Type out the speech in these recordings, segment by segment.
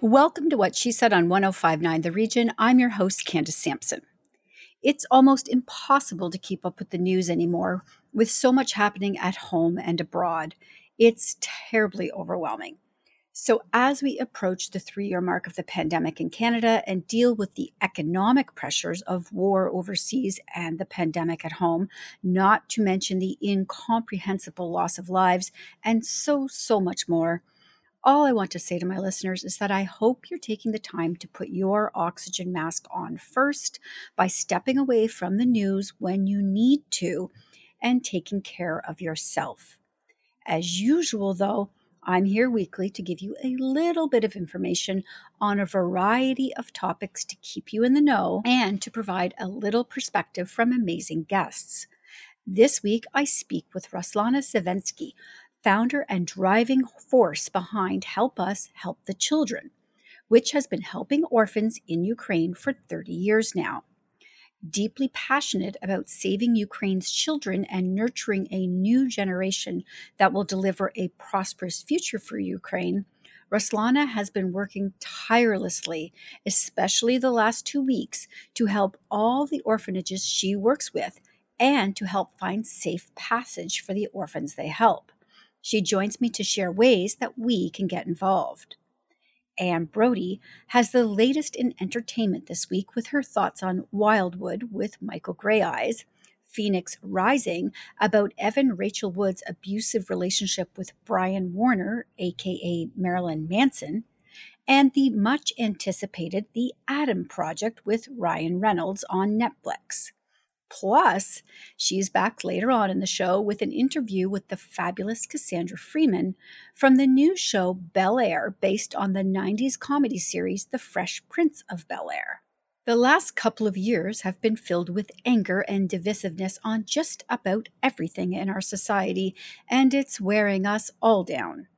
Welcome to What She Said on 1059 The Region. I'm your host, Candace Sampson. It's almost impossible to keep up with the news anymore with so much happening at home and abroad. It's terribly overwhelming. So, as we approach the three year mark of the pandemic in Canada and deal with the economic pressures of war overseas and the pandemic at home, not to mention the incomprehensible loss of lives, and so, so much more, all I want to say to my listeners is that I hope you're taking the time to put your oxygen mask on first by stepping away from the news when you need to and taking care of yourself. As usual, though, I'm here weekly to give you a little bit of information on a variety of topics to keep you in the know and to provide a little perspective from amazing guests. This week, I speak with Ruslana Savensky, founder and driving force behind Help Us Help the Children, which has been helping orphans in Ukraine for 30 years now deeply passionate about saving Ukraine's children and nurturing a new generation that will deliver a prosperous future for Ukraine, Ruslana has been working tirelessly, especially the last two weeks, to help all the orphanages she works with and to help find safe passage for the orphans they help. She joins me to share ways that we can get involved. Anne Brodie has the latest in entertainment this week with her thoughts on Wildwood with Michael Greyeyes, Phoenix Rising about Evan Rachel Wood's abusive relationship with Brian Warner, aka Marilyn Manson, and the much anticipated The Adam Project with Ryan Reynolds on Netflix. Plus, she's back later on in the show with an interview with the fabulous Cassandra Freeman from the new show Bel Air, based on the 90s comedy series The Fresh Prince of Bel Air. The last couple of years have been filled with anger and divisiveness on just about everything in our society, and it's wearing us all down.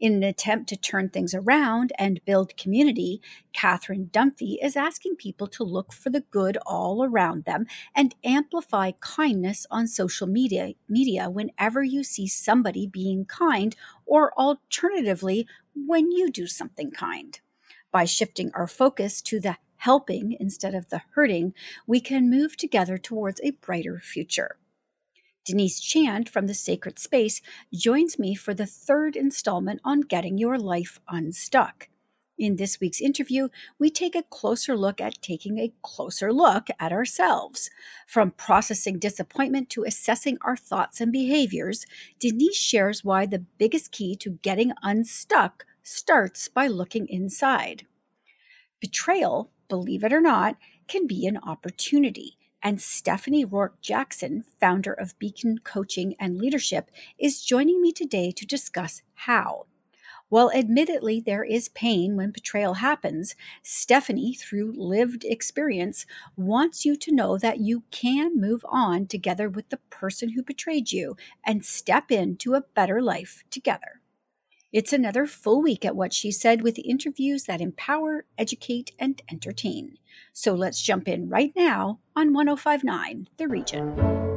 In an attempt to turn things around and build community, Catherine Dunphy is asking people to look for the good all around them and amplify kindness on social media, media whenever you see somebody being kind, or alternatively, when you do something kind. By shifting our focus to the helping instead of the hurting, we can move together towards a brighter future. Denise Chand from the Sacred Space joins me for the third installment on Getting Your Life Unstuck. In this week's interview, we take a closer look at taking a closer look at ourselves. From processing disappointment to assessing our thoughts and behaviors, Denise shares why the biggest key to getting unstuck starts by looking inside. Betrayal, believe it or not, can be an opportunity and Stephanie Rourke Jackson, founder of Beacon Coaching and Leadership, is joining me today to discuss how. While admittedly there is pain when betrayal happens, Stephanie, through lived experience, wants you to know that you can move on together with the person who betrayed you and step into a better life together. It's another full week at What She Said with interviews that empower, educate, and entertain. So let's jump in right now on 1059 The Region.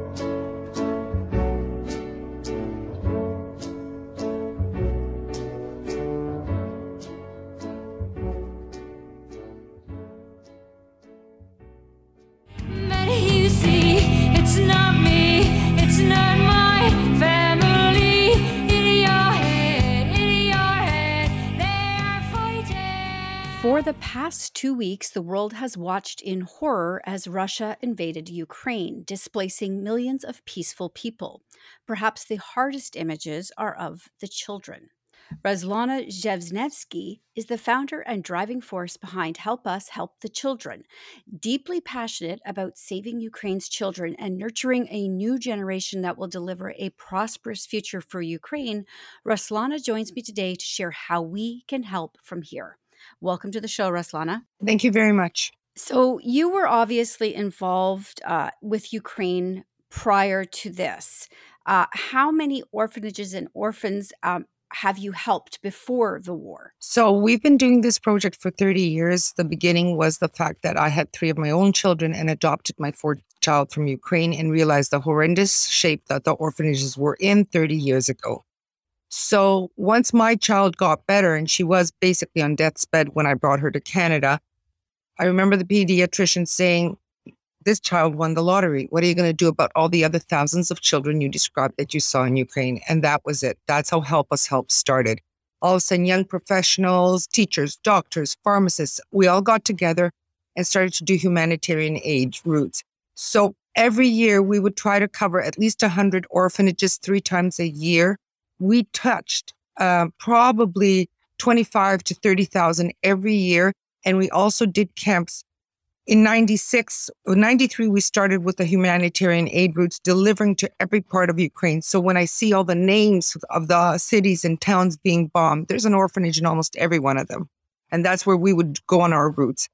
For the past two weeks, the world has watched in horror as Russia invaded Ukraine, displacing millions of peaceful people. Perhaps the hardest images are of the children. Ruslana Zhevnevsky is the founder and driving force behind Help Us Help the Children. Deeply passionate about saving Ukraine's children and nurturing a new generation that will deliver a prosperous future for Ukraine, Ruslana joins me today to share how we can help from here. Welcome to the show, Ruslana. Thank you very much. So, you were obviously involved uh, with Ukraine prior to this. Uh, how many orphanages and orphans um, have you helped before the war? So we've been doing this project for 30 years. The beginning was the fact that I had three of my own children and adopted my fourth child from Ukraine and realized the horrendous shape that the orphanages were in 30 years ago. So once my child got better and she was basically on death's bed when I brought her to Canada, I remember the pediatrician saying, This child won the lottery. What are you going to do about all the other thousands of children you described that you saw in Ukraine? And that was it. That's how Help Us Help started. All of a sudden, young professionals, teachers, doctors, pharmacists, we all got together and started to do humanitarian aid routes. So every year we would try to cover at least 100 orphanages three times a year. We touched uh, probably 25 to 30,000 every year. And we also did camps. In 96, 93, we started with the humanitarian aid routes delivering to every part of Ukraine. So when I see all the names of the cities and towns being bombed, there's an orphanage in almost every one of them. And that's where we would go on our routes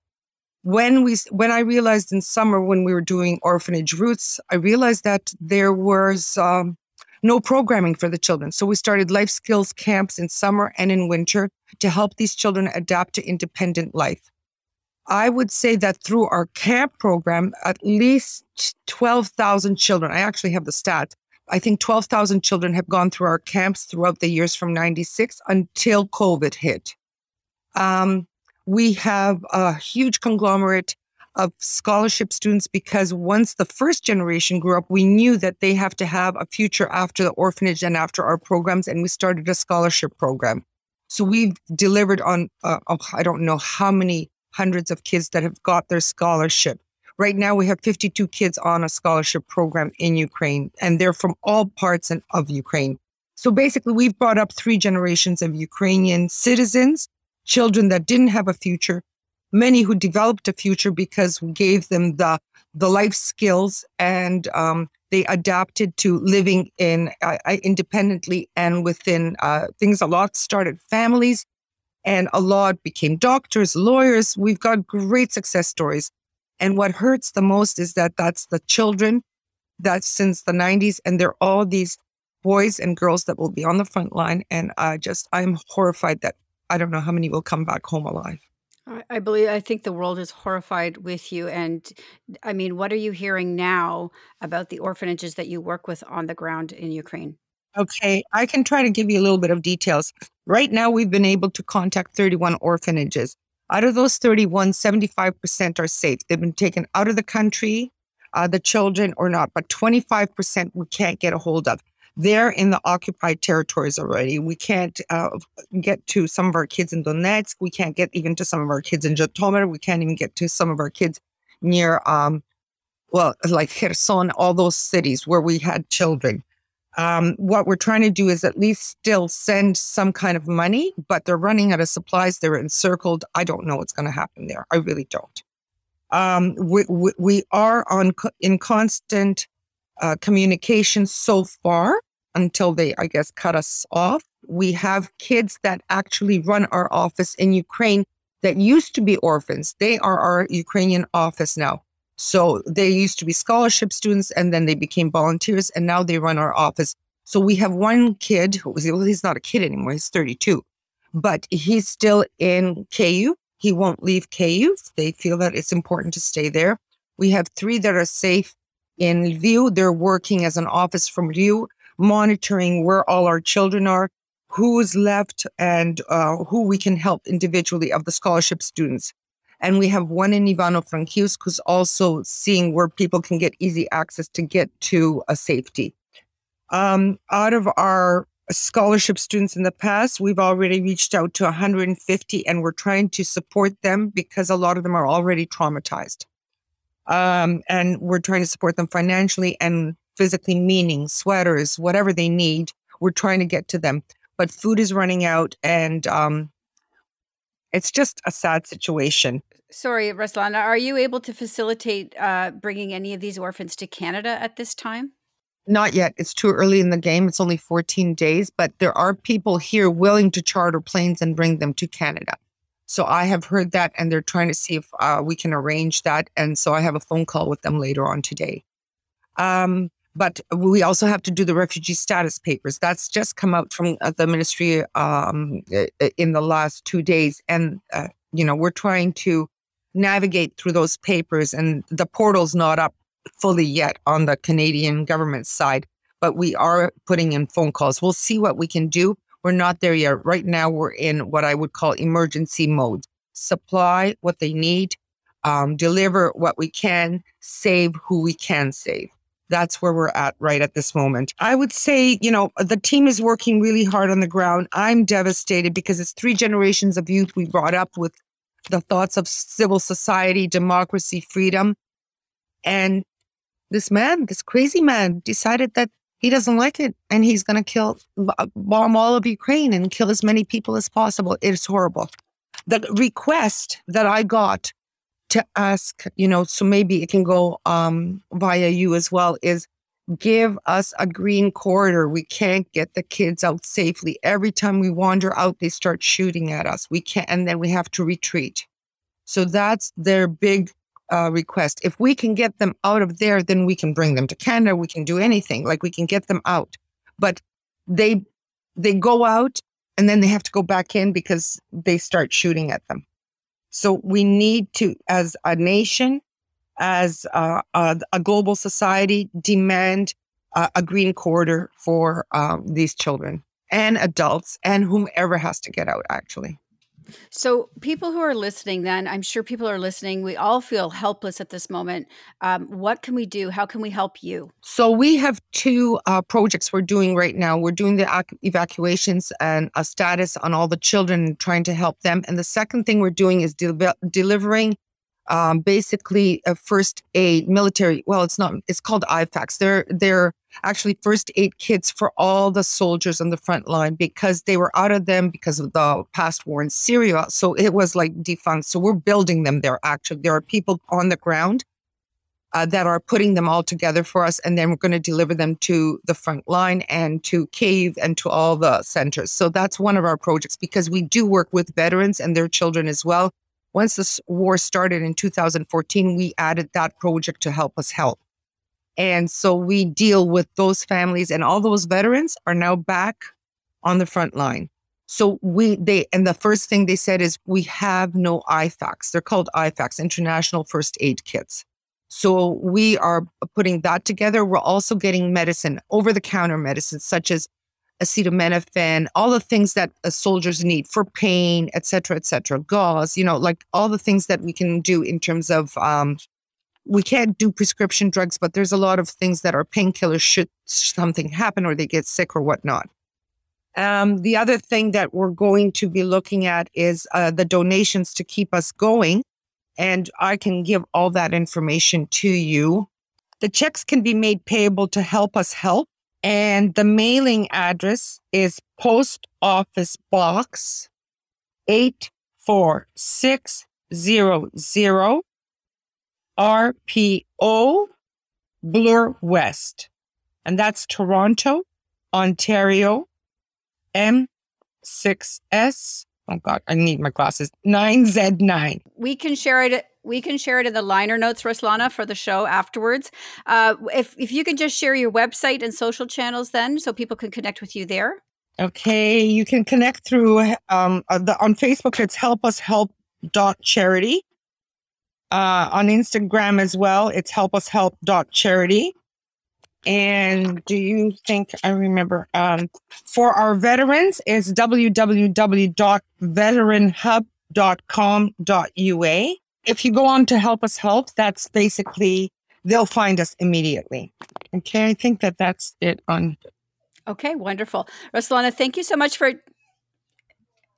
when we when I realized in summer when we were doing orphanage routes, I realized that there was um, no programming for the children. So we started life skills camps in summer and in winter to help these children adapt to independent life. I would say that through our camp program, at least 12,000 children, I actually have the stats. I think 12,000 children have gone through our camps throughout the years from 96 until COVID hit. Um, we have a huge conglomerate of scholarship students because once the first generation grew up, we knew that they have to have a future after the orphanage and after our programs, and we started a scholarship program. So we've delivered on, uh, oh, I don't know how many hundreds of kids that have got their scholarship. Right now, we have 52 kids on a scholarship program in Ukraine, and they're from all parts of Ukraine. So basically, we've brought up three generations of Ukrainian citizens children that didn't have a future, many who developed a future because we gave them the the life skills and um, they adapted to living in uh, uh, independently and within uh, things. A lot started families, and a lot became doctors, lawyers. We've got great success stories. And what hurts the most is that that's the children that since the 90s, and they're all these boys and girls that will be on the front line. And I just, I'm horrified that I don't know how many will come back home alive. I believe, I think the world is horrified with you. And I mean, what are you hearing now about the orphanages that you work with on the ground in Ukraine? Okay, I can try to give you a little bit of details. Right now, we've been able to contact 31 orphanages. Out of those 31, 75% are safe. They've been taken out of the country, uh, the children or not, but 25% we can't get a hold of they're in the occupied territories already. We can't uh, get to some of our kids in Donetsk. We can't get even to some of our kids in Zhytomyr. We can't even get to some of our kids near, um, well, like Kherson, all those cities where we had children. Um, what we're trying to do is at least still send some kind of money, but they're running out of supplies. They're encircled. I don't know what's going to happen there. I really don't. Um, we, we, we, are on in constant uh, communication so far until they, I guess, cut us off. We have kids that actually run our office in Ukraine that used to be orphans. They are our Ukrainian office now. So they used to be scholarship students and then they became volunteers and now they run our office. So we have one kid who was, well, he's not a kid anymore, he's 32, but he's still in Kyiv. He won't leave Kyiv. They feel that it's important to stay there. We have three that are safe in Lviv. They're working as an office from Lviv monitoring where all our children are, who is left, and uh, who we can help individually of the scholarship students. And we have one in Ivano-Frankivsk who's also seeing where people can get easy access to get to a safety. Um, out of our scholarship students in the past, we've already reached out to 150 and we're trying to support them because a lot of them are already traumatized. Um, and we're trying to support them financially and physically meaning, sweaters, whatever they need. We're trying to get to them. But food is running out and um, it's just a sad situation. Sorry, Ruslana, are you able to facilitate uh, bringing any of these orphans to Canada at this time? Not yet. It's too early in the game. It's only 14 days, but there are people here willing to charter planes and bring them to Canada. So I have heard that, and they're trying to see if uh, we can arrange that. And so I have a phone call with them later on today. Um, But we also have to do the refugee status papers. That's just come out from uh, the ministry um, in the last two days. And, uh, you know, we're trying to navigate through those papers, and the portal's not up fully yet on the Canadian government side, but we are putting in phone calls. We'll see what we can do. We're not there yet. Right now, we're in what I would call emergency mode supply what they need, um, deliver what we can, save who we can save. That's where we're at right at this moment. I would say, you know, the team is working really hard on the ground. I'm devastated because it's three generations of youth we brought up with the thoughts of civil society, democracy, freedom. And this man, this crazy man, decided that he doesn't like it and he's going to kill, bomb all of Ukraine and kill as many people as possible. It is horrible. The request that I got to ask, you know, so maybe it can go um, via you as well, is give us a green corridor. We can't get the kids out safely. Every time we wander out, they start shooting at us. We can't, and then we have to retreat. So that's their big uh, request. If we can get them out of there, then we can bring them to Canada. We can do anything. Like we can get them out. But they they go out and then they have to go back in because they start shooting at them. So we need to, as a nation, as a, a, global society, demand a, a green corridor for um, these children and adults and whomever has to get out. Actually. So, people who are listening, then, I'm sure people are listening. We all feel helpless at this moment. Um, what can we do? How can we help you? So, we have two uh, projects we're doing right now. We're doing the ac- evacuations and a status on all the children, trying to help them. And the second thing we're doing is de- delivering um, basically a first aid military. Well, it's not. It's called IFAKs. They're they're actually first aid kits for all the soldiers on the front line because they were out of them because of the past war in Syria. So it was like defunct. So we're building them there. Actually, there are people on the ground uh, that are putting them all together for us, and then we're going to deliver them to the front line and to Kyiv and to all the centers. So that's one of our projects because we do work with veterans and their children as well once this war started in 2014, we added that project to help us help. And so we deal with those families and all those veterans are now back on the front line. So we they and the first thing they said is we have no IFAKs. They're called IFAKs, International First Aid Kits. So we are putting that together. We're also getting medicine, over the counter medicine, such as acetaminophen, all the things that uh, soldiers need for pain, et cetera, et cetera, gauze, you know, like all the things that we can do in terms of, um, we can't do prescription drugs, but there's a lot of things that are painkillers should something happen or they get sick or whatnot. Um, the other thing that we're going to be looking at is uh, the donations to keep us going. And I can give all that information to you. The checks can be made payable to help us help. And the mailing address is Post Office Box 84600 RPO Bloor West. And that's Toronto, Ontario, M6S. Oh God, I need my glasses. 9Z9. We can share it we can share it in the liner notes, Ruslana, for the show afterwards. Uh, if if you can just share your website and social channels, then so people can connect with you there. Okay, you can connect through um, uh, the, on Facebook. It's help us help dot charity. Uh, on Instagram as well, it's help us help dot charity. And do you think I remember? Um, for our veterans, it's www.veteranhub.com.ua if you go on to help us help, that's basically they'll find us immediately. Okay, I think that that's it on. Okay, wonderful, Ruslana. Thank you so much for.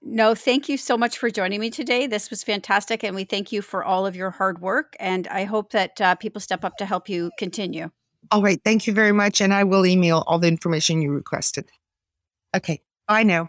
No, thank you so much for joining me today. This was fantastic, and we thank you for all of your hard work. And I hope that uh, people step up to help you continue. All right, thank you very much, and I will email all the information you requested. Okay, I know.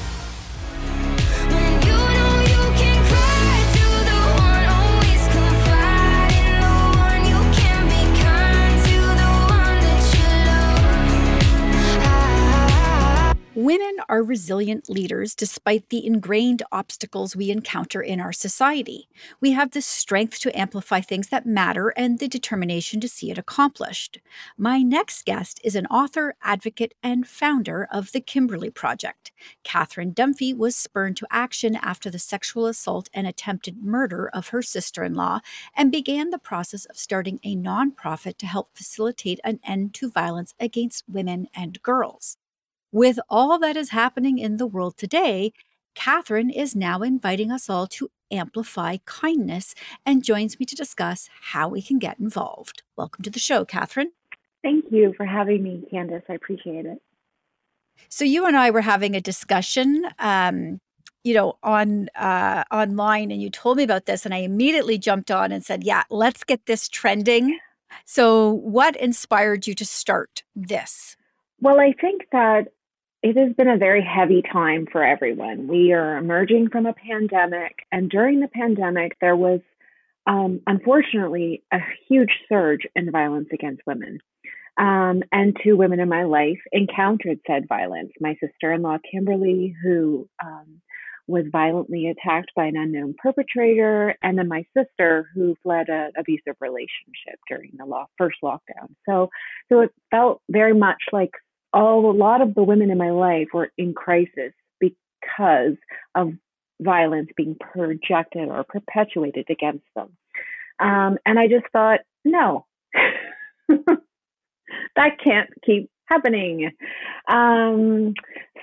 Are resilient leaders despite the ingrained obstacles we encounter in our society. We have the strength to amplify things that matter and the determination to see it accomplished. My next guest is an author, advocate, and founder of the Kimberly Project. Catherine Dunphy was spurned to action after the sexual assault and attempted murder of her sister in law and began the process of starting a nonprofit to help facilitate an end to violence against women and girls. With all that is happening in the world today, Catherine is now inviting us all to amplify kindness and joins me to discuss how we can get involved. Welcome to the show, Catherine. Thank you for having me, Candace. I appreciate it. So you and I were having a discussion, um, you know, on uh, online, and you told me about this, and I immediately jumped on and said, "Yeah, let's get this trending." So, what inspired you to start this? Well, I think that it has been a very heavy time for everyone. We are emerging from a pandemic, and during the pandemic, there was um, unfortunately a huge surge in violence against women. Um, and two women in my life encountered said violence. My sister in law, Kimberly, who um, was violently attacked by an unknown perpetrator, and then my sister, who fled an abusive relationship during the law, first lockdown. So, so it felt very much like all a lot of the women in my life were in crisis because of violence being projected or perpetuated against them. Um, and I just thought, no, that can't keep happening. Um,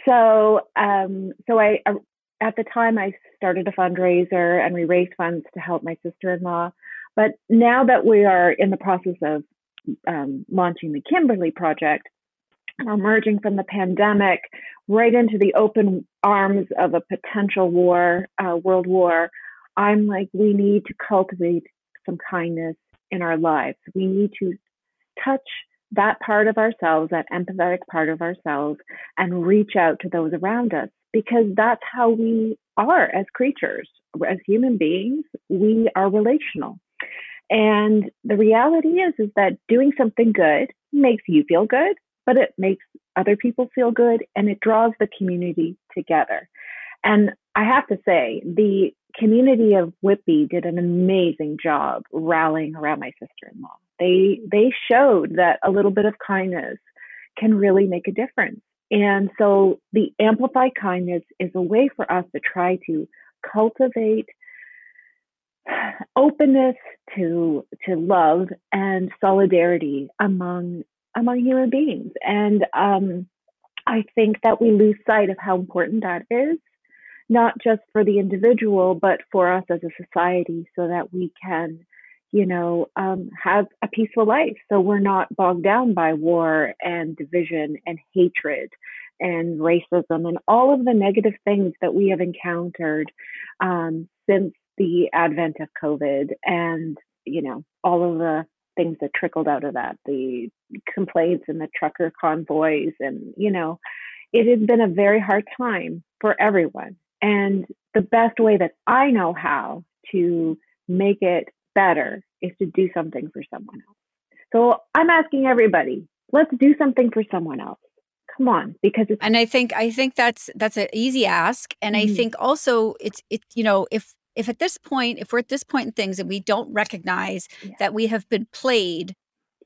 so, um, so I, uh, at the time, I started a fundraiser and we raised funds to help my sister-in-law. But now that we are in the process of um, launching the Kimberly Project, emerging from the pandemic right into the open arms of a potential war, uh, world war, I'm like, we need to cultivate some kindness in our lives. We need to touch that part of ourselves, that empathetic part of ourselves, and reach out to those around us because that's how we are as creatures. As human beings, we are relational. And the reality is is that doing something good makes you feel good, but it makes other people feel good and it draws the community together. And I have to say, the community of Whitby did an amazing job rallying around my sister-in-law. They they showed that a little bit of kindness can really make a difference. And so the amplified kindness is a way for us to try to cultivate openness to to love and solidarity among among human beings. And um, I think that we lose sight of how important that is, not just for the individual, but for us as a society, so that we can, you know, um, have a peaceful life. So we're not bogged down by war and division and hatred and racism and all of the negative things that we have encountered um, since the advent of COVID and, you know, all of the things that trickled out of that the complaints and the trucker convoys and you know it has been a very hard time for everyone and the best way that i know how to make it better is to do something for someone else so i'm asking everybody let's do something for someone else come on because it's And I think I think that's that's an easy ask. And I Mhm. think also it's it you know if if at this point if we're at this point in things and we don't recognize Yeah. that we have been played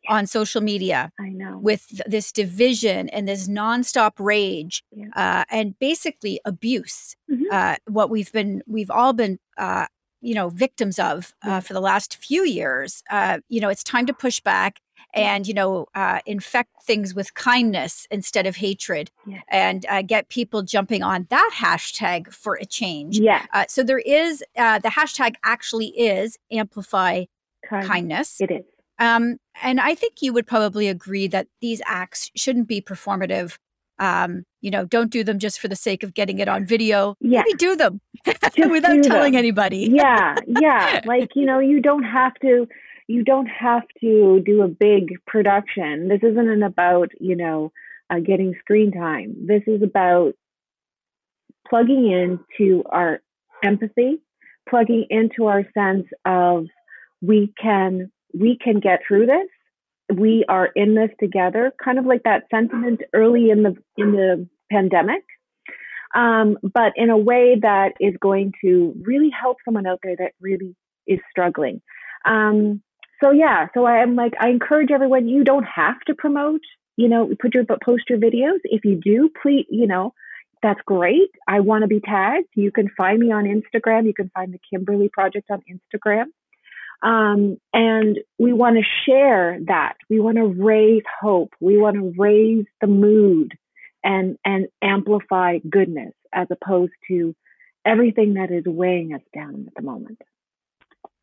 on social media i know with th- this division and this nonstop rage Yeah. uh, and basically abuse. Mhm. Uh, what we've been, we've all been, uh, you know, victims of uh, Yeah. for the last few years. Uh, you know, it's time to push back and you know uh, infect things with kindness instead of hatred, Yeah. and uh, get people jumping on that hashtag for a change. yeah Uh, so there is uh, the hashtag actually is amplify kind, kindness. it is Um, and I think you would probably agree that these acts shouldn't be performative. Um, you know, don't do them just for the sake of getting it on video. Yeah. Maybe do them without do telling them. anybody. yeah yeah like you know you don't have to you don't have to do a big production. This isn't about, you know, uh, getting screen time. This is about plugging into our empathy, plugging into our sense of we can we can get through this. We are in this together, kind of like that sentiment early in the in the pandemic, um, but in a way that is going to really help someone out there that really is struggling. Um, so yeah, so I'm like I encourage everyone. You don't have to promote. You know, put your post your videos. If you do, please, you know, that's great. I want to be tagged. You can find me on Instagram. You can find the Kimberly Project on Instagram. Um, and we want to share that. We want to raise hope. We want to raise the mood and, and amplify goodness as opposed to everything that is weighing us down at the moment.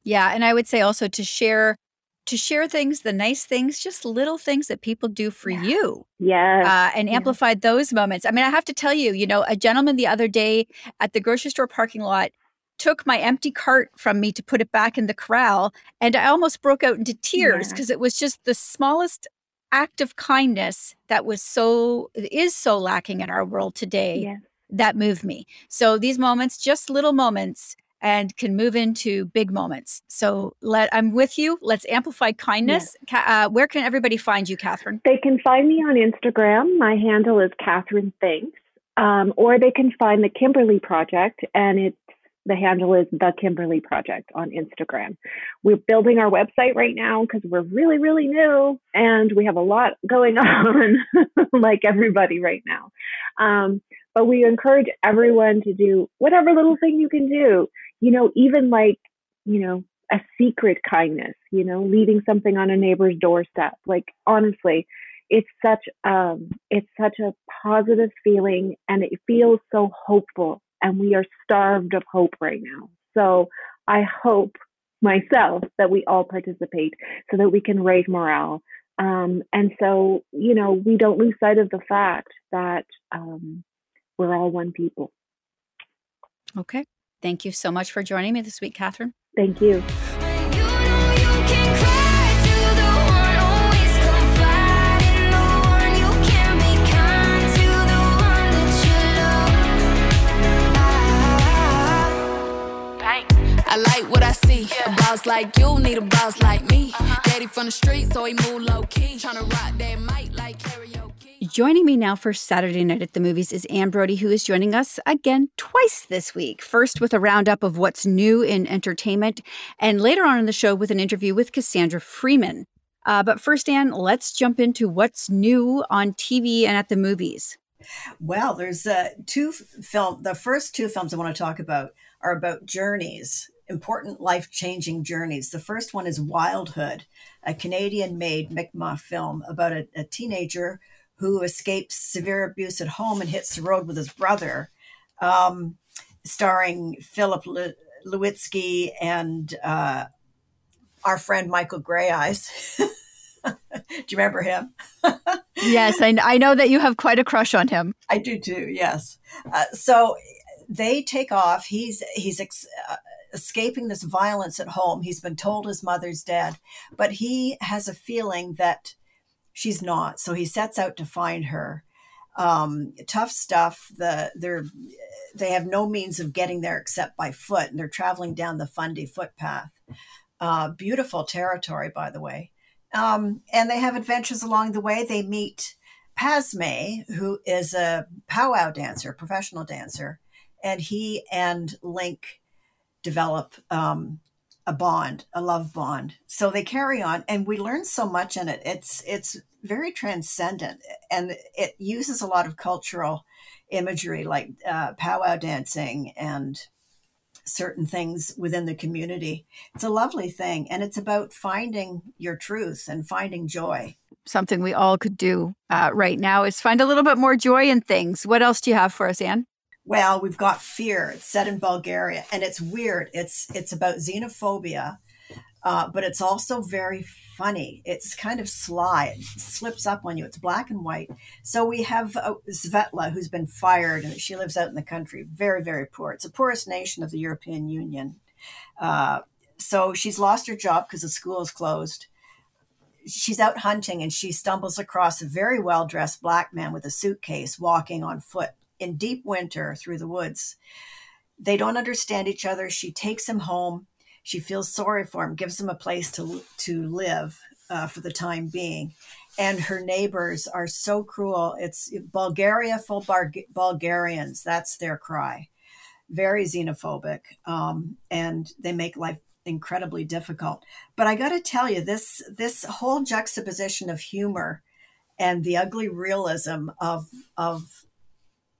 Yeah. And I would say also to share to share things, the nice things, just little things that people do for yeah. you. Yes. Uh, and amplify those moments. I mean, I have to tell you, you know, a gentleman the other day at the grocery store parking lot took my empty cart from me to put it back in the corral. And I almost broke out into tears because yeah. it was just the smallest act of kindness that was so, is so lacking in our world today. That moved me. So these moments, just little moments, and can move into big moments. So let I'm with you. Let's amplify kindness. Yes. Uh, where can everybody find you, Catherine? They can find me on Instagram. My handle is Catherine Thinks, um, or they can find the Kimberly Project, and it's the handle is the Kimberly Project on Instagram. We're building our website right now because we're really, really new and we have a lot going on, like everybody right now. Um, but we encourage everyone to do whatever little thing you can do you know, even like, you know, a secret kindness, you know, leaving something on a neighbor's doorstep. Like honestly, it's such um it's such a positive feeling and it feels so hopeful and we are starved of hope right now. So I hope myself that we all participate so that we can raise morale. Um, and so, you know, we don't lose sight of the fact that um, we're all one people. Okay. Thank you so much for joining me this week, Catherine. Thank you. I like what I see. A boss like you need a boss like me. Daddy from the street, so he move low key. Tryna rock that mic like karaoke. Joining me now for Saturday Night at the Movies is Anne Brodie, who is joining us again twice this week. First, with a roundup of what's new in entertainment, and later on in the show with an interview with Cassandra Freeman. Uh, but first, Anne, let's jump into what's new on TV and at the movies. Well, there's uh, two film. The first two films I want to talk about are about journeys, important life-changing journeys. The first one is Wildhood, a Canadian-made Mi'kmaq film about a, a teenager who escapes severe abuse at home and hits the road with his brother, um, starring Philip Le- Lewitski and uh, our friend Michael Greyeyes. do you remember him? yes, I, I know that you have quite a crush on him. I do too. Yes. Uh, so they take off. He's he's ex- uh, escaping this violence at home. He's been told his mother's dead, but he has a feeling that she's not. So he sets out to find her. Um, tough stuff. The they're they have no means of getting there except by foot, and they're traveling down the Fundy footpath. Uh, beautiful territory, by the way. Um, and they have adventures along the way. They meet Pasmay, who is a powwow dancer, professional dancer, and he and Link develop um, a bond, a love bond. So they carry on, and we learn so much in it. It's it's very transcendent, and it uses a lot of cultural imagery like uh, powwow dancing and certain things within the community. It's a lovely thing, and it's about finding your truth and finding joy. Something we all could do uh, right now is find a little bit more joy in things. What else do you have for us, Anne? Well, we've got fear. It's set in Bulgaria, and it's weird. It's it's about xenophobia, uh, but it's also very funny. It's kind of sly. It slips up on you. It's black and white. So we have uh, Svetla, who's been fired, and she lives out in the country. Very very poor. It's the poorest nation of the European Union. Uh, so she's lost her job because the school is closed. She's out hunting and she stumbles across a very well dressed black man with a suitcase walking on foot in deep winter through the woods. They don't understand each other. She takes him home. She feels sorry for him, gives him a place to, to live uh, for the time being. And her neighbors are so cruel. It's Bulgaria full Bar- Bulgarians. That's their cry. Very xenophobic. Um, and they make life incredibly difficult. But I got to tell you, this this whole juxtaposition of humor and the ugly realism of of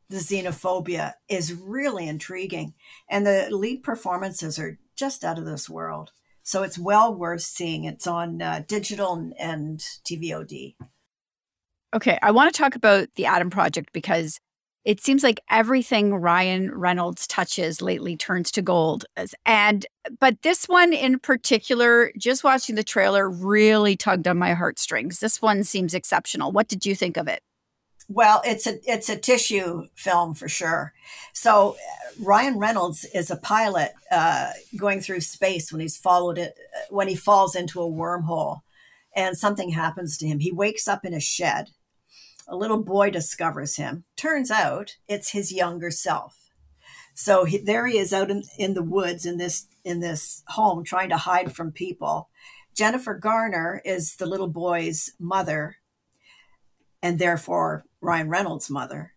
the xenophobia is really intriguing, and the lead performances are just out of this world. So it's well worth seeing. It's on uh, digital and, TVOD. Okay, I want to talk about the Adam Project because it seems like everything Ryan Reynolds touches lately turns to gold. And but this one in particular, just watching the trailer really tugged on my heartstrings. This one seems exceptional. What did you think of it? Well, it's a it's a tissue film for sure. So Ryan Reynolds is a pilot uh, going through space when he's followed it when he falls into a wormhole, and something happens to him. He wakes up in a shed a little boy discovers him. Turns out it's his younger self. So he, there he is out in, in the woods in this in this home trying to hide from people. Jennifer Garner is the little boy's mother, and therefore Ryan Reynolds' mother.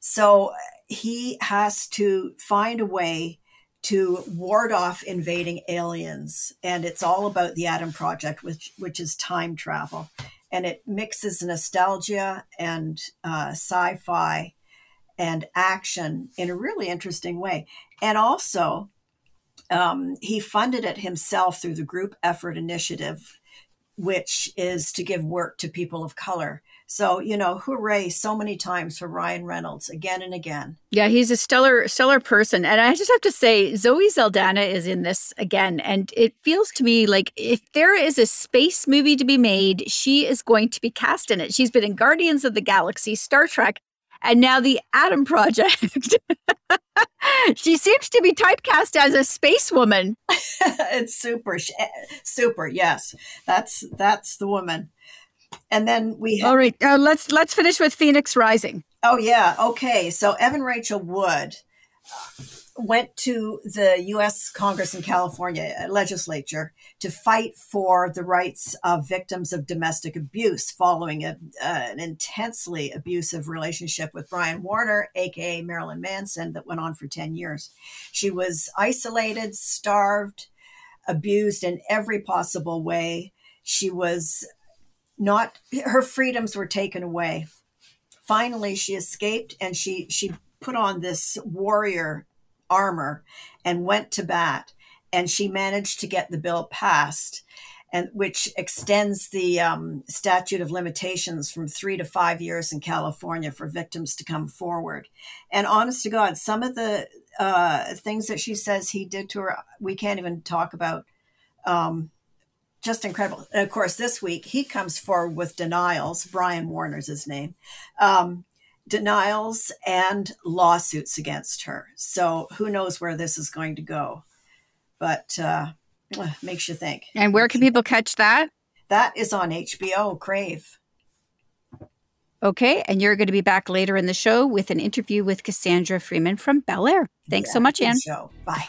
So he has to find a way to ward off invading aliens, and it's all about the Adam Project, which which is time travel and it mixes nostalgia and uh, sci-fi and action in a really interesting way. And also, um, he funded it himself through the Group Effort Initiative, which is to give work to people of color. So, you know, hooray so many times for Ryan Reynolds again and again. Yeah, he's a stellar, stellar person. And I just have to say, Zoe Saldana is in this again. And it feels to me like if there is a space movie to be made, she is going to be cast in it. She's been in Guardians of the Galaxy, Star Trek, and now the Adam Project. she seems to be typecast as a space woman. it's super, eh, super. Yes, that's that's the woman. And then we have, all right. Uh, let's let's finish with Phoenix Rising. Oh yeah, okay. So Evan Rachel Wood uh, went to the U.S. Congress in California uh, legislature to fight for the rights of victims of domestic abuse following a, uh, an intensely abusive relationship with Brian Warner, aka Marilyn Manson, that went on for ten years. She was isolated, starved, abused in every possible way. She was not her freedoms were taken away. Finally, she escaped and she she put on this warrior armor and went to bat. And she managed to get the bill passed, and which extends the um, statute of limitations from three to five years in California for victims to come forward. And honest to God, some of the uh, things that she says he did to her, we can't even talk about. Um, just incredible. And of course, this week he comes forward with denials. Brian Warner's his name. Um, denials and lawsuits against her. So who knows where this is going to go? But uh, makes you think. And where can people catch that? That is on HBO Crave. Okay, and you're going to be back later in the show with an interview with Cassandra Freeman from Bel Air. Thanks yeah, so much, Anne. Show. Bye.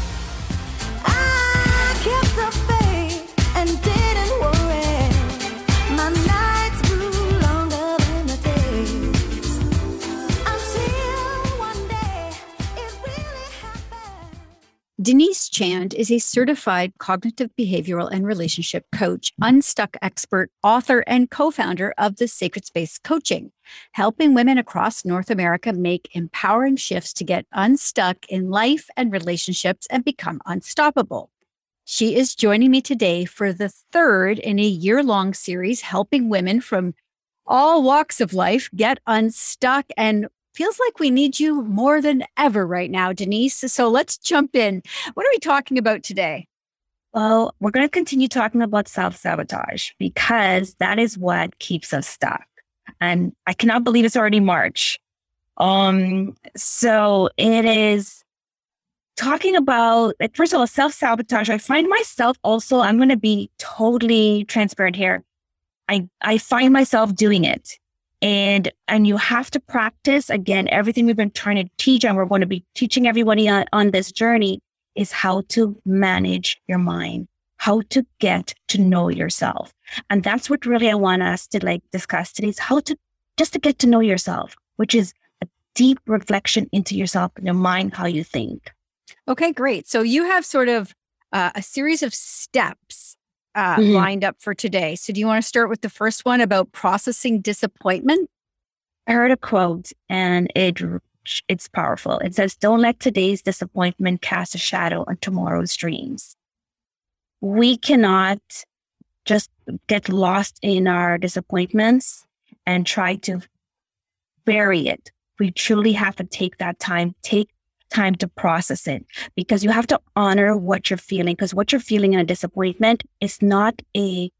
Denise Chand is a certified cognitive behavioral and relationship coach, unstuck expert, author, and co founder of the Sacred Space Coaching, helping women across North America make empowering shifts to get unstuck in life and relationships and become unstoppable. She is joining me today for the third in a year long series helping women from all walks of life get unstuck and feels like we need you more than ever right now, Denise. So let's jump in. What are we talking about today? Well, we're going to continue talking about self sabotage because that is what keeps us stuck. And I cannot believe it's already March. Um, so it is talking about, first of all, self sabotage. I find myself also, I'm going to be totally transparent here. I, I find myself doing it and and you have to practice again everything we've been trying to teach and we're going to be teaching everybody on, on this journey is how to manage your mind how to get to know yourself. And that's what really i want us to like discuss today is how to just to get to know yourself which is a deep reflection into yourself and your mind how you think. Okay great. So you have sort of uh, a series of steps uh, Mhm. lined up for today. So, do you want to start with the first one about processing disappointment? I heard a quote and it it's powerful. It says, "Don't let today's disappointment cast a shadow on tomorrow's dreams." We cannot just get lost in our disappointments and try to bury it. We truly have to take that time, take time to process it because you have to honor what you're feeling because what you're feeling in a disappointment is not a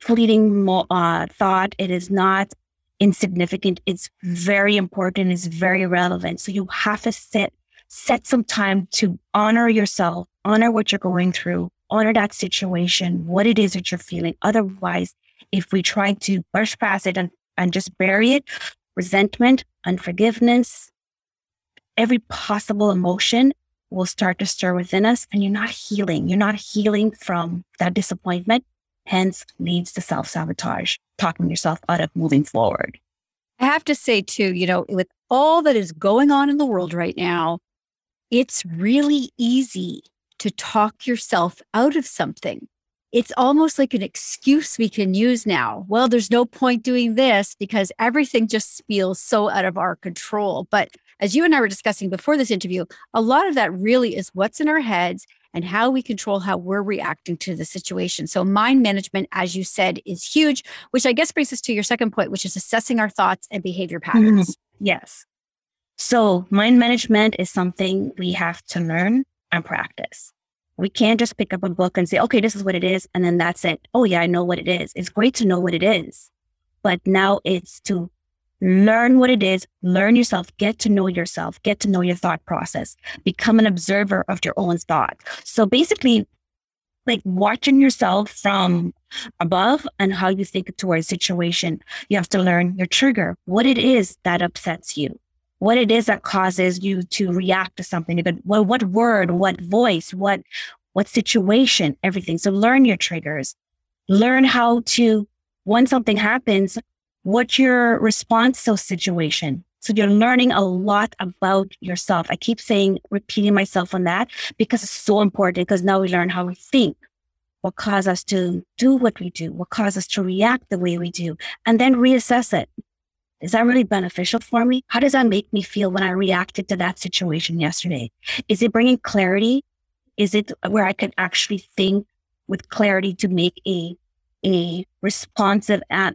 fleeting uh, thought. It is not insignificant. It's very important. It's very relevant. So you have to set set some time to honor yourself, honor what you're going through, honor that situation, what it is that you're feeling. Otherwise, if we try to brush past it and, and just bury it, resentment, unforgiveness, every possible emotion will start to stir within us and you're not healing. You're not healing from that disappointment, hence leads to self sabotage, talking yourself out of moving forward. I have to say, too, you know, with all that is going on in the world right now, it's really easy to talk yourself out of something. It's almost like an excuse we can use now. Well, there's no point doing this because everything just feels so out of our control. But as you and I were discussing before this interview, a lot of that really is what's in our heads and how we control how we're reacting to the situation. So, mind management, as you said, is huge, which I guess brings us to your second point, which is assessing our thoughts and behavior mm-hmm. patterns. Yes. So, mind management is something we have to learn and practice. We can't just pick up a book and say, okay, this is what it is. And then that's it. Oh, yeah, I know what it is. It's great to know what it is. But now it's to learn what it is, learn yourself, get to know yourself, get to know your thought process, become an observer of your own thought. So basically, like watching yourself from above and how you think towards situation, you have to learn your trigger, what it is that upsets you, what it is that causes you to react to something. What, what word, what voice, what what situation, everything. So learn your triggers. Learn how to, when something happens, what's your response to a situation. So you're learning a lot about yourself. I keep saying, repeating myself on that because it's so important because now we learn how we think, what caused us to do what we do, what caused us to react the way we do, and then reassess it. Is that really beneficial for me? How does that make me feel when I reacted to that situation yesterday? Is it bringing clarity? Is it where I can actually think with clarity to make a a responsive and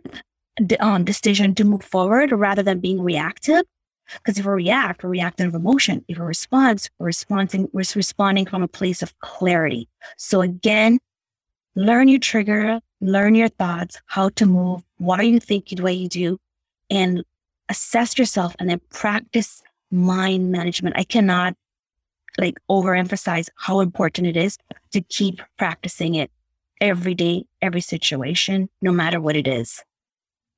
um, decision to move forward rather than being reactive? Because if we react, we're reacting of emotion. If we respond, we're responding, we're responding from a place of clarity. So again, learn your trigger, learn your thoughts, how to move, why you think the way you do, and assess yourself and then practice mind management. I cannot like overemphasize how important it is to keep practicing it every day, every situation, no matter what it is.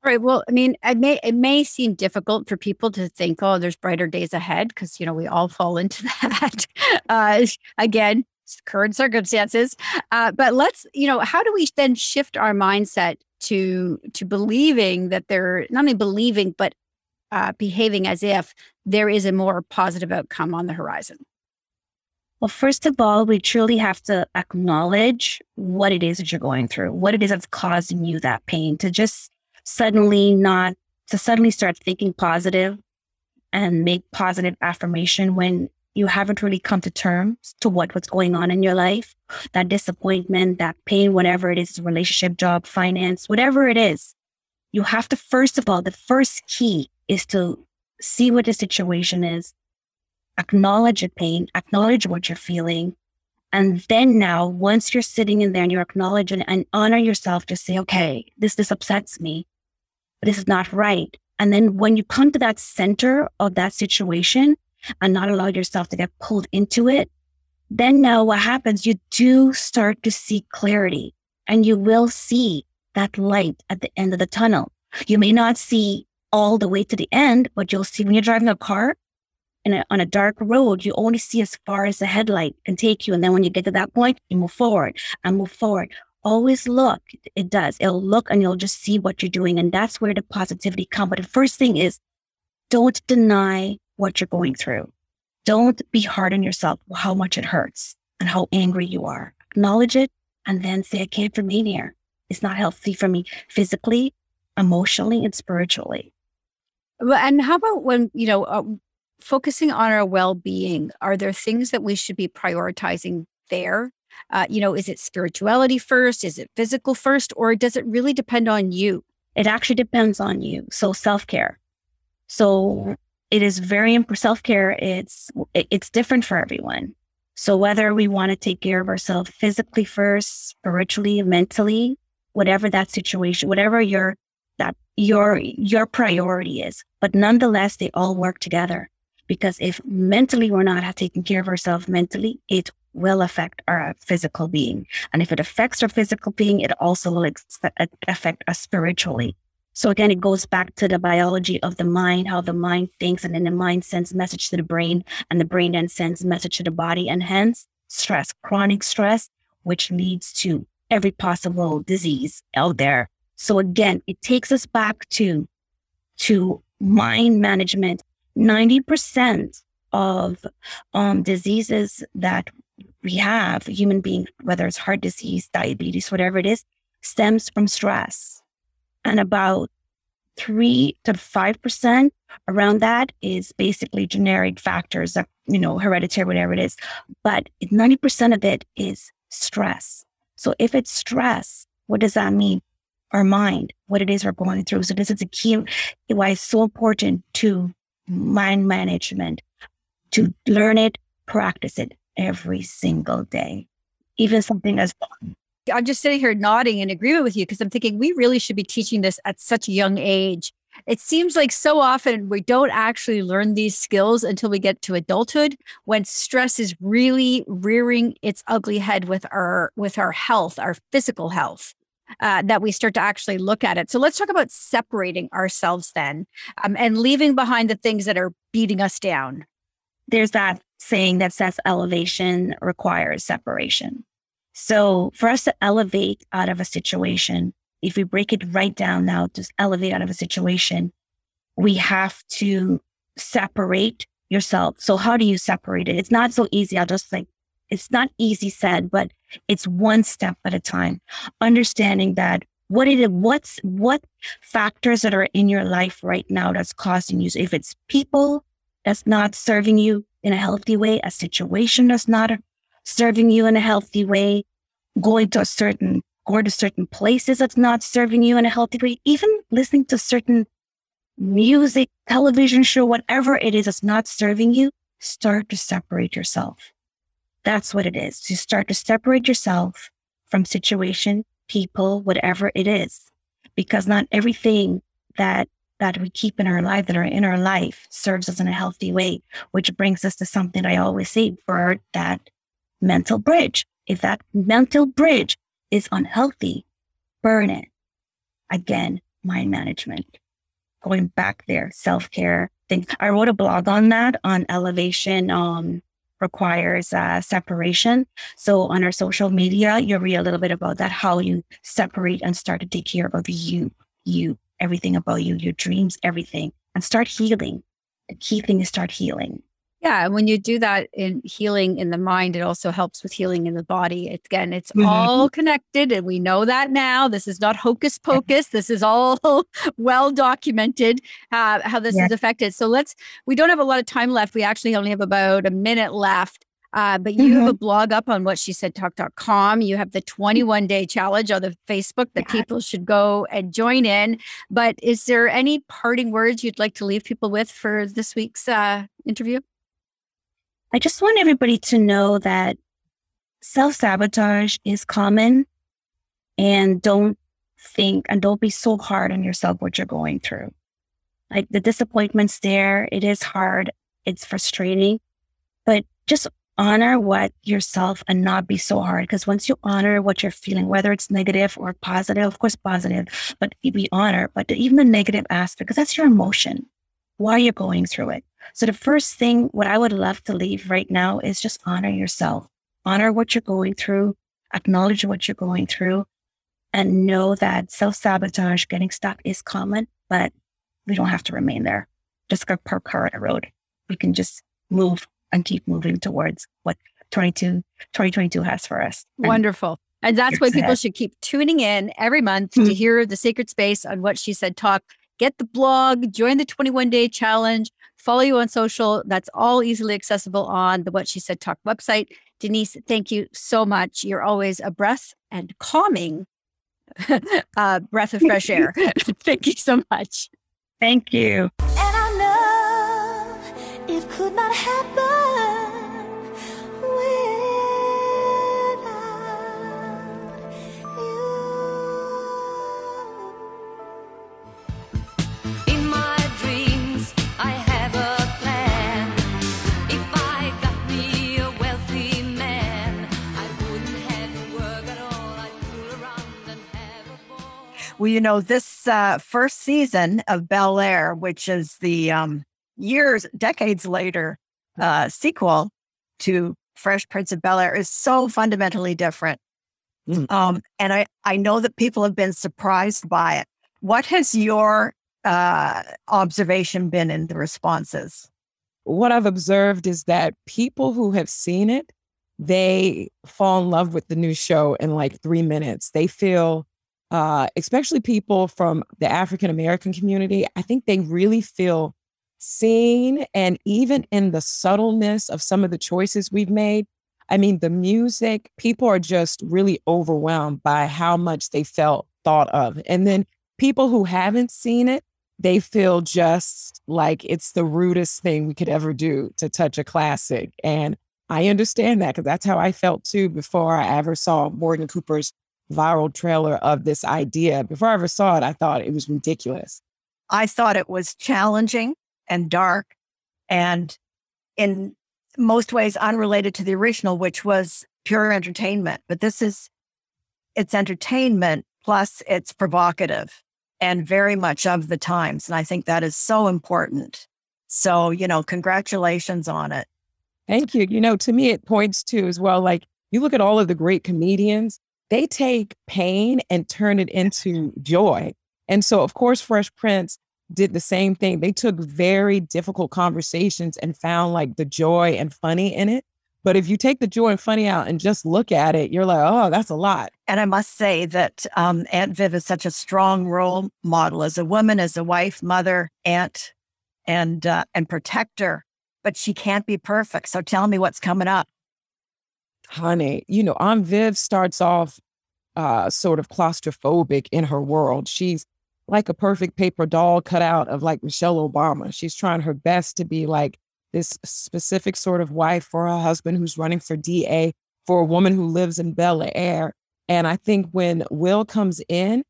Right. Well, I mean, it may it may seem difficult for people to think, oh, there's brighter days ahead, because you know we all fall into that. Uh, again, current circumstances. Uh, but let's, you know, how do we then shift our mindset to to believing that they're not only believing but uh, behaving as if there is a more positive outcome on the horizon? Well, first of all, we truly have to acknowledge what it is that you're going through, what it is that's causing you that pain, to just suddenly not, to suddenly start thinking positive and make positive affirmation when you haven't really come to terms to what what's going on in your life, that disappointment, that pain, whatever it is, relationship, job, finance, whatever it is, you have to first of all, the first key is to see what the situation is, acknowledge the pain, acknowledge what you're feeling. And then now, once you're sitting in there and you're acknowledging and honor yourself, to say, okay, this, this upsets me. This is not right. And then when you come to that center of that situation and not allow yourself to get pulled into it, then now what happens? You do start to see clarity and you will see that light at the end of the tunnel. You may not see all the way to the end, but you'll see when you're driving a car a, on a dark road, you only see as far as the headlight can take you. And then when you get to that point, you move forward and move forward. Always look. It does. It'll look and you'll just see what you're doing. And that's where the positivity comes. But the first thing is don't deny what you're going through. Don't be hard on yourself how much it hurts and how angry you are. Acknowledge it and then say, I can't remain here. It's not healthy for me physically, emotionally, and spiritually. Well, and how about when, you know, uh, focusing on our well being, are there things that we should be prioritizing there? Uh, you know, is it spirituality first? Is it physical first? Or does it really depend on you? It actually depends on you. So self care. So it is very important. self care. It's it's different for everyone. So whether we want to take care of ourselves physically first, spiritually, mentally, whatever that situation, whatever your that your your priority is, but nonetheless they all work together. Because if mentally we're not taking care of ourselves mentally, it will affect our physical being. And if it affects our physical being, it also will ex- affect us spiritually. So again, it goes back to the biology of the mind, how the mind thinks, and then the mind sends message to the brain, and the brain then sends message to the body, and hence stress, chronic stress, which leads to every possible disease out there. So again, it takes us back to to mind management. Ninety percent of um, diseases that we have, human being, whether it's heart disease, diabetes, whatever it is, stems from stress. And about three to five percent around that is basically generic factors that, you know, hereditary, whatever it is. But 90% of it is stress. So if it's stress, what does that mean? Our mind, what it is we're going through. So this is a key why it's so important to mind management, to learn it, practice it every single day. Even something as I'm just sitting here nodding in agreement with you because I'm thinking we really should be teaching this at such a young age. It seems like so often we don't actually learn these skills until we get to adulthood when stress is really rearing its ugly head with our with our health, our physical health. Uh, that we start to actually look at it. So let's talk about separating ourselves then um, and leaving behind the things that are beating us down. There's that saying that says elevation requires separation. So for us to elevate out of a situation, if we break it right down now, just elevate out of a situation, we have to separate yourself. So how do you separate it? It's not so easy. I'll just like, it's not easy said, but it's one step at a time. Understanding that what it is, what's, what factors that are in your life right now that's causing you. So if it's people that's not serving you in a healthy way, a situation that's not serving you in a healthy way, going to a certain going to certain places that's not serving you in a healthy way, even listening to certain music, television show, whatever it is that's not serving you, start to separate yourself. That's what it is. You start to separate yourself from situation, people, whatever it is, because not everything that that we keep in our life, that are in our life, serves us in a healthy way, which brings us to something I always say for that mental bridge. If that mental bridge is unhealthy, burn it. Again, mind management. Going back there, self care. I wrote a blog on that on elevation. Um, requires uh, separation. So on our social media, you read a little bit about that, how you separate and start to take care of you, you, everything about you, your dreams, everything, and start healing. The key thing is start healing Yeah, and when you do that in healing in the mind, it also helps with healing in the body. It's, again, it's Mhm. all connected, and we know that now. This is not hocus pocus. This is all well documented uh, how this Yeah. is affected. So let's. We don't have a lot of time left. We actually only have about a minute left. Uh, but you have a blog up on what she said talk.com. You have the 21 day challenge on the Facebook that Yeah. people should go and join in. But is there any parting words you'd like to leave people with for this week's uh, interview? I just want everybody to know that self sabotage is common and don't think and don't be so hard on yourself what you're going through. Like the disappointment's there, it is hard, it's frustrating, but just honor what yourself and not be so hard. Because once you honor what you're feeling, whether it's negative or positive, of course, positive, but we honor, but even the negative aspect, because that's your emotion, why you're going through it. So the first thing, what I would love to leave right now is just honor yourself, honor what you're going through, acknowledge what you're going through, and know that self sabotage, getting stuck is common, but we don't have to remain there. Just a per car on a road. We can just move and keep moving towards what 22, 2022 has for us. Wonderful. And that's why people should keep tuning in every month to Mhm. hear the Sacred Space on what she said talk. Get the blog, join the 21 day challenge, follow you on social. That's all easily accessible on the What She Said Talk website. Denise, thank you so much. You're always a breath and calming uh, breath of fresh air. thank you so much. Thank you. Well, you know, this uh, first season of Bel Air, which is the um, years, decades later uh, sequel to Fresh Prince of Bel Air, is so fundamentally different. Mm. Um, and I, I know that people have been surprised by it. What has your uh, observation been in the responses? what I've observed is that people who have seen it, they fall in love with the new show in like three minutes. They feel, uh, especially people from the African American community, I think they really feel seen. And even in the subtleness of some of the choices we've made, I mean, the music, people are just really overwhelmed by how much they felt thought of. And then people who haven't seen it, they feel just like it's the rudest thing we could ever do to touch a classic. And I understand that because that's how I felt too before I ever saw Morgan Cooper's viral trailer of this idea. Before I ever saw it, I thought it was ridiculous. I thought it was challenging and dark and in most ways unrelated to the original, which was pure entertainment. But this is, it's entertainment plus it's provocative and very much of the times. And I think that is so important. So, you know, congratulations on it. Thank you. You know, to me, it points to as well, like you look at all of the great comedians, they take pain and turn it into joy. And so, of course, Fresh Prince did the same thing. They took very difficult conversations and found like the joy and funny in it. But if you take the joy and funny out and just look at it, you're like, oh, that's a lot. And I must say that um, Aunt Viv is such a strong role model as a woman, as a wife, mother, aunt, and uh, and protector. But she can't be perfect. So tell me what's coming up. Honey, you know, Aunt Viv starts off uh, sort of claustrophobic in her world. She's like a perfect paper doll cut out of like Michelle Obama. She's trying her best to be like this specific sort of wife for her husband who's running for DA for a woman who lives in Bel Air. And I think when Will comes in,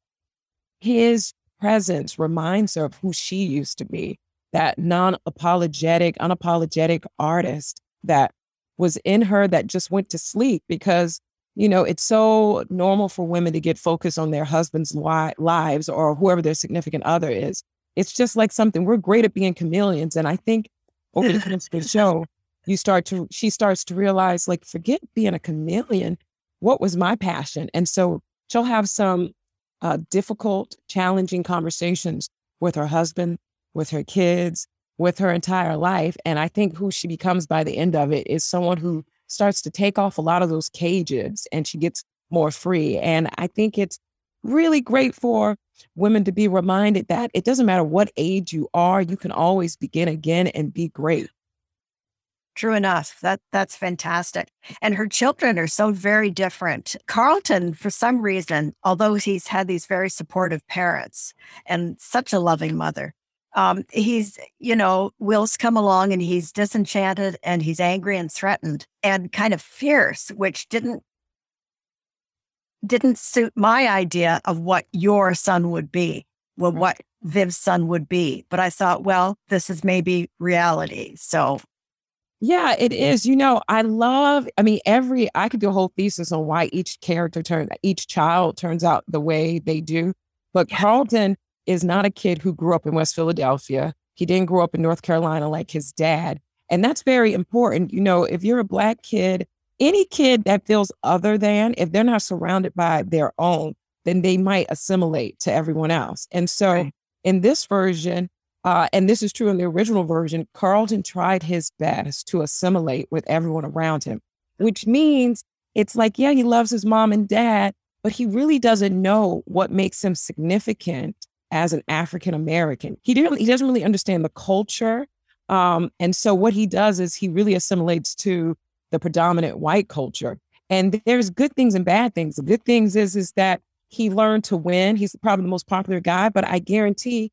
his presence reminds her of who she used to be that non apologetic, unapologetic artist that was in her that just went to sleep because you know it's so normal for women to get focused on their husbands lives or whoever their significant other is. It's just like something we're great at being chameleons and i think over the course of the show you start to she starts to realize like forget being a chameleon. What was my passion? And so she'll have some uh, difficult challenging conversations with her husband with her kids with her entire life. And I think who she becomes by the end of it is someone who starts to take off a lot of those cages and she gets more free. And I think it's really great for women to be reminded that it doesn't matter what age you are, you can always begin again and be great. True enough. That that's fantastic. And her children are so very different. Carlton, for some reason, although he's had these very supportive parents and such a loving mother, um, he's, you know, Will's come along and he's disenchanted and he's angry and threatened and kind of fierce, which didn't didn't suit my idea of what your son would be, well, what Viv's son would be. But I thought, well, this is maybe reality. So yeah, it is. You know, I love, I mean, every, I could do a whole thesis on why each character turn, each child turns out the way they do. But yeah. Carlton is not a kid who grew up in West Philadelphia. He didn't grow up in North Carolina like his dad. And that's very important. You know, if you're a Black kid any kid that feels other than, if they're not surrounded by their own, then they might assimilate to everyone else. And so right. in this version, uh, and this is true in the original version, Carlton tried his best to assimilate with everyone around him, which means it's like, yeah, he loves his mom and dad, but he really doesn't know what makes him significant as an African American. He didn't. He doesn't really understand the culture, um, and so what he does is he really assimilates to the predominant white culture. And there's good things and bad things. The good things is is that he learned to win. He's probably the most popular guy, but I guarantee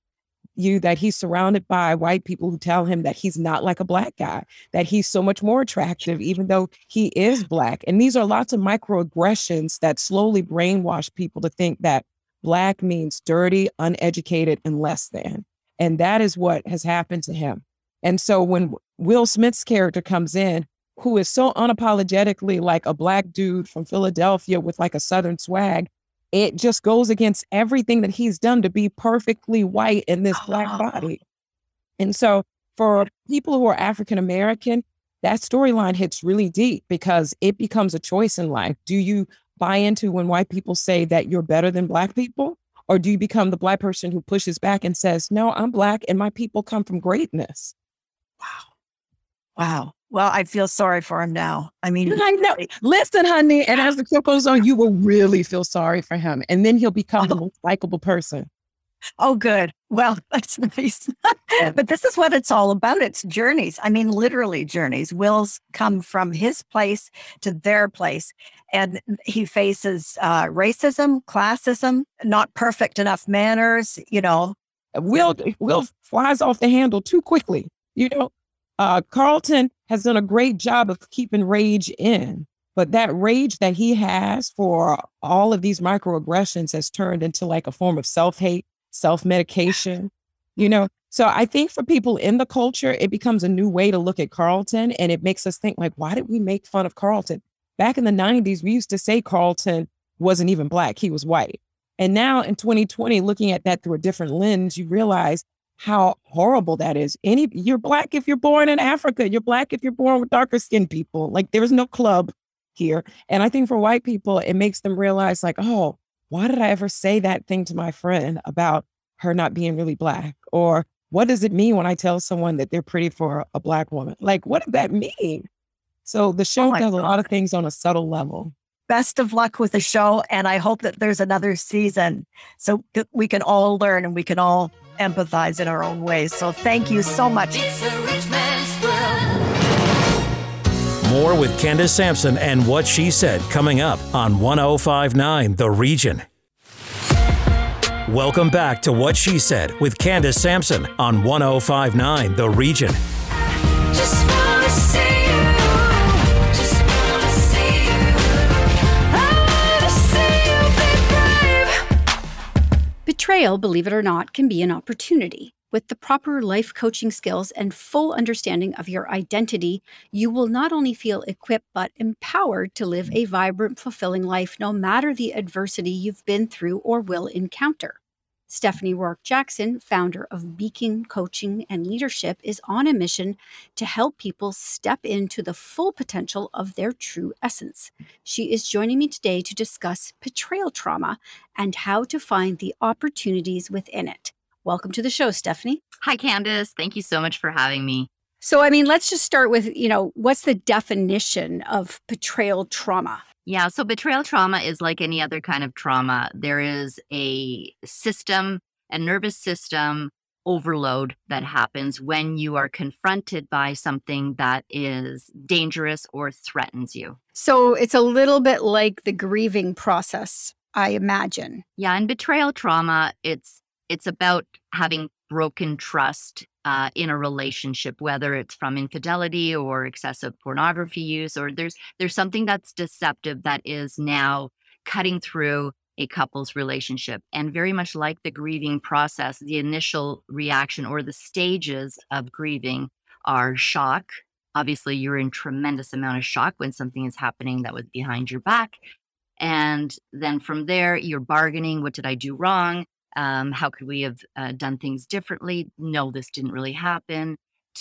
you that he's surrounded by white people who tell him that he's not like a black guy, that he's so much more attractive, even though he is black. And these are lots of microaggressions that slowly brainwash people to think that black means dirty, uneducated, and less than. And that is what has happened to him. And so when Will Smith's character comes in, who is so unapologetically like a black dude from Philadelphia with like a southern swag, it just goes against everything that he's done to be perfectly white in this black oh. body. And so for people who are African American, that storyline hits really deep because it becomes a choice in life. Do you buy into when white people say that you're better than black people? Or do you become the black person who pushes back and says, no, I'm black and my people come from greatness? Wow. Wow. Well, I feel sorry for him now. I mean, I know. Listen, honey, and as the clip goes on, you will really feel sorry for him, and then he'll become oh. the most likable person. Oh, good. Well, that's nice. but this is what it's all about. It's journeys. I mean, literally journeys. Will's come from his place to their place, and he faces uh, racism, classism, not perfect enough manners. You know, Will Will flies off the handle too quickly. You know, uh, Carlton has done a great job of keeping rage in, but that rage that he has for all of these microaggressions has turned into like a form of self hate, self medication, you know? So I think for people in the culture, it becomes a new way to look at Carlton and it makes us think, like, why did we make fun of Carlton? Back in the 90s, we used to say Carlton wasn't even black, he was white. And now in 2020, looking at that through a different lens, you realize how horrible that is. Any you're black if you're born in Africa, you're black if you're born with darker skinned people. Like there's no club here. And I think for white people, it makes them realize, like, oh, why did I ever say that thing to my friend about her not being really black? Or what does it mean when I tell someone that they're pretty for a black woman? Like, what does that mean? So the oh show oh does God. a lot of things on a subtle level. Best of luck with the show. And I hope that there's another season so we can all learn and we can all empathize in our own ways. So thank you so much. More with Candace Sampson and what she said coming up on 1059 The Region. Welcome back to What She Said with Candace Sampson on 1059 The Region. Betrayal, believe it or not, can be an opportunity. With the proper life coaching skills and full understanding of your identity, you will not only feel equipped but empowered to live a vibrant, fulfilling life no matter the adversity you've been through or will encounter. Stephanie Rourke Jackson, founder of Beacon Coaching and Leadership, is on a mission to help people step into the full potential of their true essence. She is joining me today to discuss betrayal trauma and how to find the opportunities within it. Welcome to the show, Stephanie. Hi, Candace. Thank you so much for having me. So, I mean, let's just start with, you know, what's the definition of betrayal trauma? Yeah, so betrayal trauma is like any other kind of trauma. There is a system, a nervous system overload that happens when you are confronted by something that is dangerous or threatens you. So, it's a little bit like the grieving process, I imagine. Yeah, in betrayal trauma, it's it's about having broken trust uh, in a relationship, whether it's from infidelity or excessive pornography use, or there's there's something that's deceptive that is now cutting through a couple's relationship. And very much like the grieving process, the initial reaction or the stages of grieving are shock. Obviously, you're in tremendous amount of shock when something is happening that was behind your back. And then from there, you're bargaining. What did I do wrong? Um, how could we have uh, done things differently? No, this didn't really happen.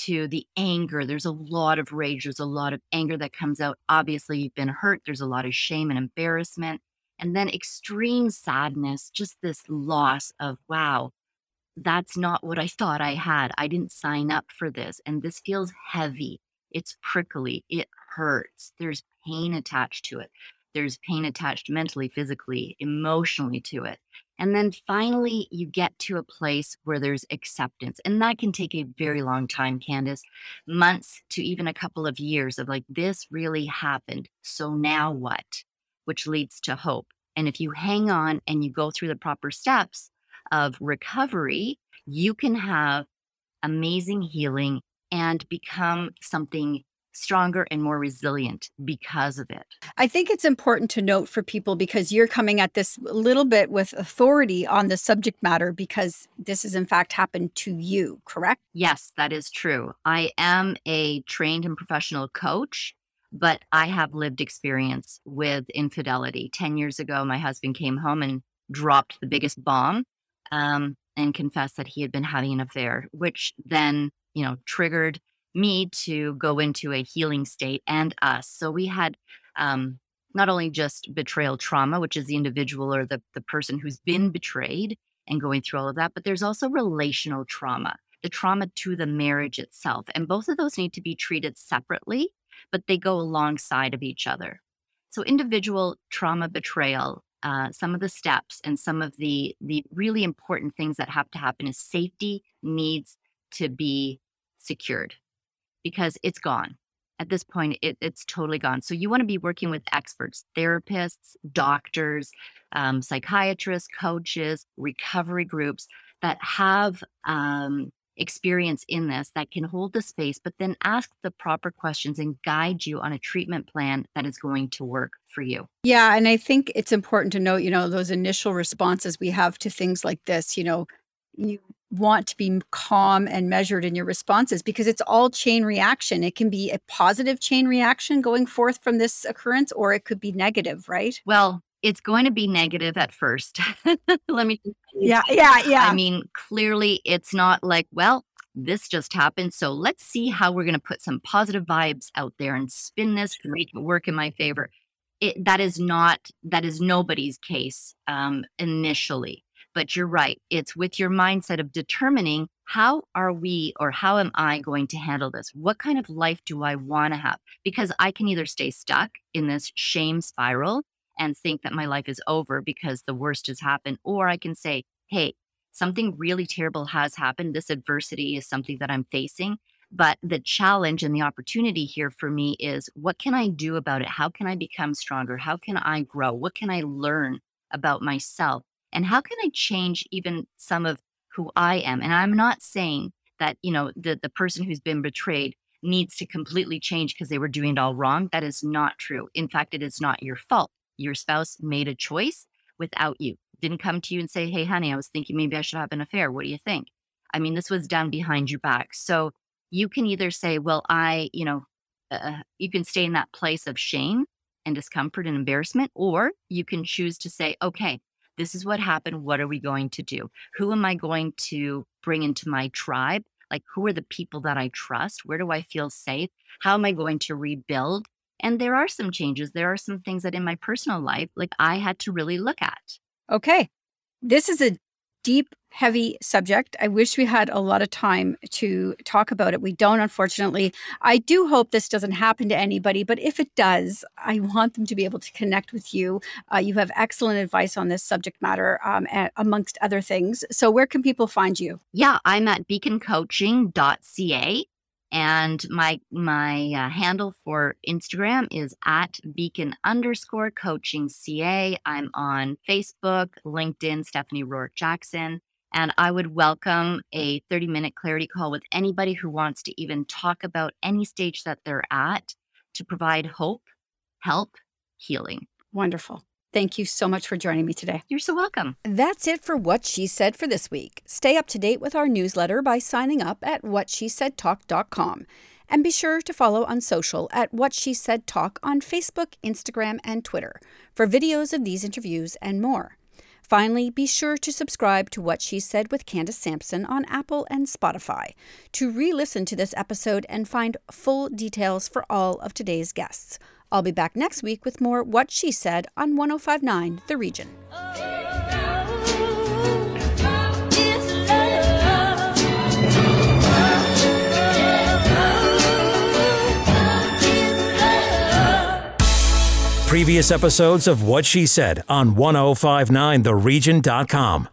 To the anger, there's a lot of rage, there's a lot of anger that comes out. Obviously, you've been hurt, there's a lot of shame and embarrassment. And then extreme sadness, just this loss of, wow, that's not what I thought I had. I didn't sign up for this. And this feels heavy. It's prickly. It hurts. There's pain attached to it. There's pain attached mentally, physically, emotionally to it. And then finally, you get to a place where there's acceptance. And that can take a very long time, Candace, months to even a couple of years of like, this really happened. So now what? Which leads to hope. And if you hang on and you go through the proper steps of recovery, you can have amazing healing and become something stronger and more resilient because of it. I think it's important to note for people because you're coming at this a little bit with authority on the subject matter because this has in fact happened to you, correct? Yes, that is true. I am a trained and professional coach, but I have lived experience with infidelity. 10 years ago, my husband came home and dropped the biggest bomb um, and confessed that he had been having an affair, which then, you know, triggered me to go into a healing state and us. So we had um, not only just betrayal trauma, which is the individual or the, the person who's been betrayed and going through all of that, but there's also relational trauma, the trauma to the marriage itself. And both of those need to be treated separately, but they go alongside of each other. So individual trauma betrayal, uh, some of the steps and some of the the really important things that have to happen is safety needs to be secured because it's gone. At this point, it, it's totally gone. So you want to be working with experts, therapists, doctors, um, psychiatrists, coaches, recovery groups that have um, experience in this that can hold the space, but then ask the proper questions and guide you on a treatment plan that is going to work for you. Yeah. And I think it's important to note, you know, those initial responses we have to things like this, you know, you want to be calm and measured in your responses because it's all chain reaction. It can be a positive chain reaction going forth from this occurrence, or it could be negative, right? Well, it's going to be negative at first. Let me. Yeah, yeah, yeah. I mean, clearly, it's not like, well, this just happened. So let's see how we're going to put some positive vibes out there and spin this to make it work in my favor. It, that is not, that is nobody's case um, initially. But you're right. It's with your mindset of determining how are we or how am I going to handle this? What kind of life do I want to have? Because I can either stay stuck in this shame spiral and think that my life is over because the worst has happened, or I can say, hey, something really terrible has happened. This adversity is something that I'm facing. But the challenge and the opportunity here for me is what can I do about it? How can I become stronger? How can I grow? What can I learn about myself? And how can I change even some of who I am? And I'm not saying that, you know, the, the person who's been betrayed needs to completely change because they were doing it all wrong. That is not true. In fact, it is not your fault. Your spouse made a choice without you. Didn't come to you and say, Hey, honey, I was thinking maybe I should have an affair. What do you think? I mean, this was done behind your back. So you can either say, Well, I, you know, uh, you can stay in that place of shame and discomfort and embarrassment, or you can choose to say, Okay, this is what happened. What are we going to do? Who am I going to bring into my tribe? Like, who are the people that I trust? Where do I feel safe? How am I going to rebuild? And there are some changes. There are some things that in my personal life, like I had to really look at. Okay. This is a deep, heavy subject. I wish we had a lot of time to talk about it. We don't, unfortunately. I do hope this doesn't happen to anybody, but if it does, I want them to be able to connect with you. Uh, you have excellent advice on this subject matter, um, amongst other things. So, where can people find you? Yeah, I'm at beaconcoaching.ca. And my my uh, handle for Instagram is at beacon underscore coaching CA. I'm on Facebook, LinkedIn, Stephanie Rourke Jackson. And I would welcome a 30 minute clarity call with anybody who wants to even talk about any stage that they're at to provide hope, help, healing. Wonderful. Thank you so much for joining me today. You're so welcome. That's it for What She Said for this week. Stay up to date with our newsletter by signing up at whatshesaidtalk.com. And be sure to follow on social at What She Said Talk on Facebook, Instagram, and Twitter for videos of these interviews and more. Finally, be sure to subscribe to What She Said with Candace Sampson on Apple and Spotify to re listen to this episode and find full details for all of today's guests. I'll be back next week with more What She Said on 1059 The Region. Previous episodes of What She Said on 1059theregion.com.